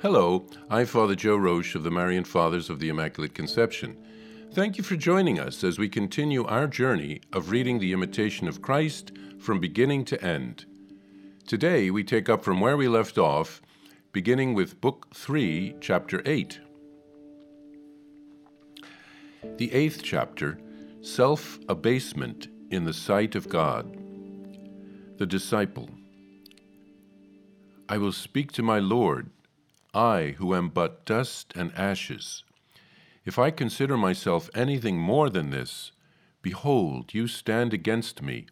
Hello, I'm Father Joe Roesch of the Marian Fathers of the Immaculate Conception. Thank you for joining us as we continue our journey of reading the Imitation of Christ from beginning to end. Today we take up from where we left off, beginning with Book 3, Chapter 8. The eighth chapter Self Abasement in the Sight of God. The Disciple. I will speak to my Lord, I who am but dust and ashes. If I consider myself anything more than this, behold, you stand against me,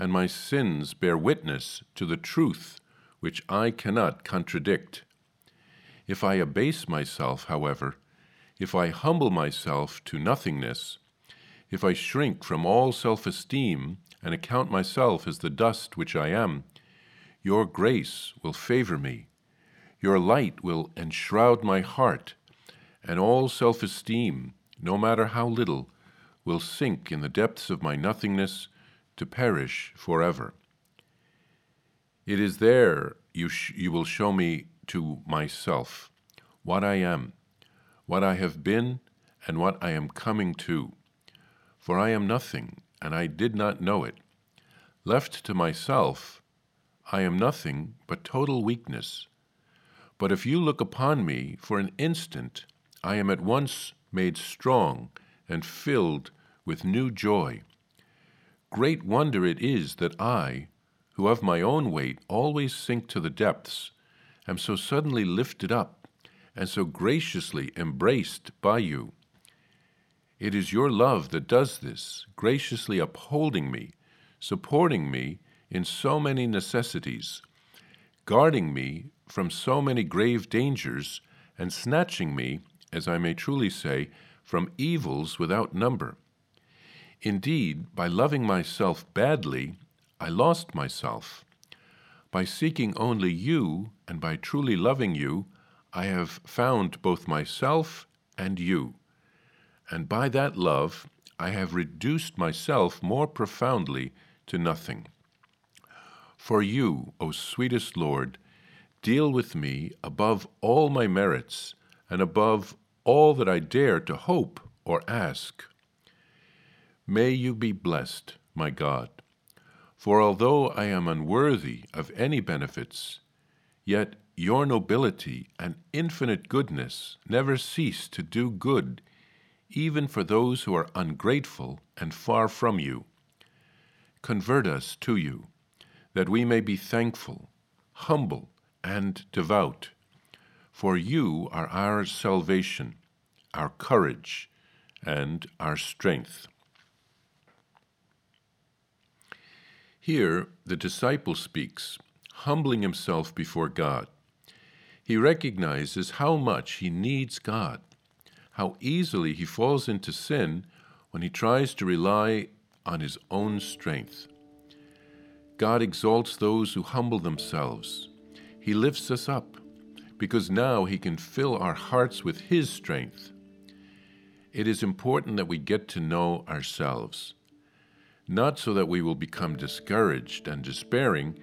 and my sins bear witness to the truth which I cannot contradict. If I abase myself, however, if I humble myself to nothingness, if I shrink from all self esteem and account myself as the dust which I am, your grace will favor me. Your light will enshroud my heart, and all self esteem, no matter how little, will sink in the depths of my nothingness to perish forever. It is there you, sh- you will show me to myself what I am what I have been, and what I am coming to. For I am nothing, and I did not know it. Left to myself, I am nothing but total weakness. But if you look upon me for an instant, I am at once made strong and filled with new joy. Great wonder it is that I, who of my own weight always sink to the depths, am so suddenly lifted up and so graciously embraced by you. It is your love that does this, graciously upholding me, supporting me in so many necessities, guarding me from so many grave dangers, and snatching me, as I may truly say, from evils without number. Indeed, by loving myself badly, I lost myself. By seeking only you, and by truly loving you, I have found both myself and you, and by that love I have reduced myself more profoundly to nothing. For you, O sweetest Lord, deal with me above all my merits and above all that I dare to hope or ask. May you be blessed, my God, for although I am unworthy of any benefits, yet your nobility and infinite goodness never cease to do good, even for those who are ungrateful and far from you. Convert us to you, that we may be thankful, humble, and devout. For you are our salvation, our courage, and our strength. Here, the disciple speaks, humbling himself before God. He recognizes how much he needs God, how easily he falls into sin when he tries to rely on his own strength. God exalts those who humble themselves. He lifts us up because now he can fill our hearts with his strength. It is important that we get to know ourselves, not so that we will become discouraged and despairing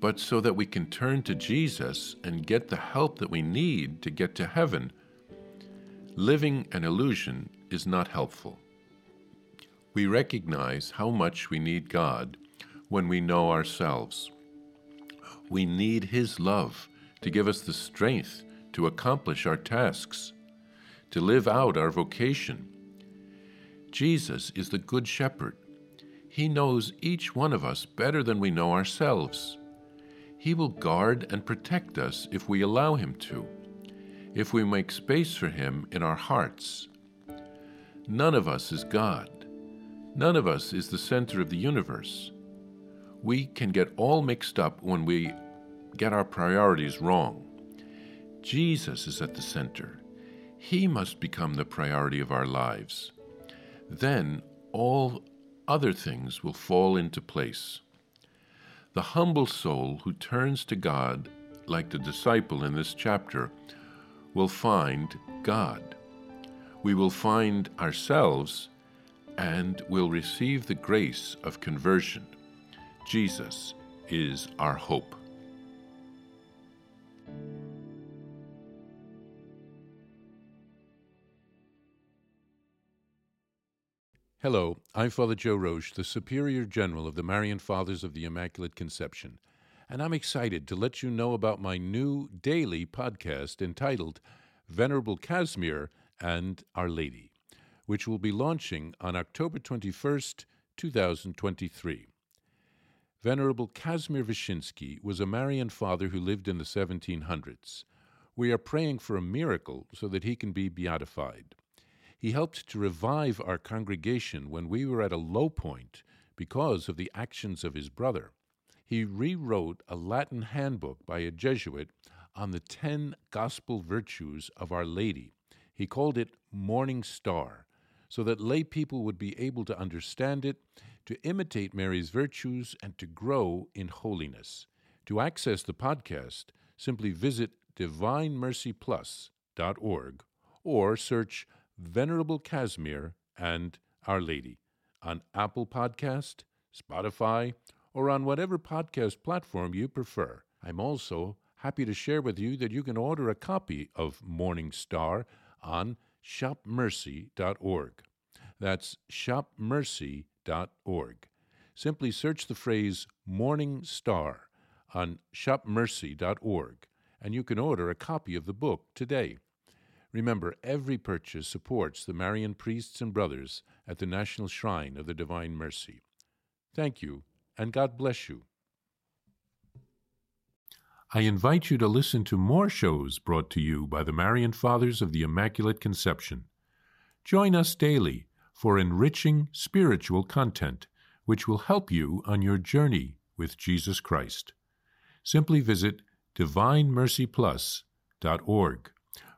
but so that we can turn to Jesus and get the help that we need to get to heaven. Living an illusion is not helpful. We recognize how much we need God when we know ourselves. We need His love to give us the strength to accomplish our tasks, to live out our vocation. Jesus is the Good Shepherd. He knows each one of us better than we know ourselves. He will guard and protect us if we allow Him to, if we make space for Him in our hearts. None of us is God. None of us is the center of the universe. We can get all mixed up when we get our priorities wrong. Jesus is at the center. He must become the priority of our lives. Then all other things will fall into place. The humble soul who turns to God, like the disciple in this chapter, will find God. We will find ourselves and will receive the grace of conversion. Jesus is our hope. Hello, I'm Father Joe Roesch, the Superior General of the Marian Fathers of the Immaculate Conception, and I'm excited to let you know about my new daily podcast entitled Venerable Casimir and Our Lady, which will be launching on October 21st, 2023. Venerable Casimir Wyszyński was a Marian father who lived in the 1700s. We are praying for a miracle so that he can be beatified. He helped to revive our congregation when we were at a low point because of the actions of his brother. He rewrote a Latin handbook by a Jesuit on the ten gospel virtues of Our Lady. He called it Morning Star, so that lay people would be able to understand it, to imitate Mary's virtues, and to grow in holiness. To access the podcast, simply visit divinemercyplus.org or search Venerable Casimir, and Our Lady on Apple Podcast, Spotify, or on whatever podcast platform you prefer. I'm also happy to share with you that you can order a copy of Morning Star on shopmercy.org. That's shopmercy.org. Simply search the phrase Morning Star on shopmercy.org and you can order a copy of the book today. Remember, every purchase supports the Marian priests and brothers at the National Shrine of the Divine Mercy. Thank you, and God bless you. I invite you to listen to more shows brought to you by the Marian Fathers of the Immaculate Conception. Join us daily for enriching spiritual content which will help you on your journey with Jesus Christ. Simply visit divinemercyplus.org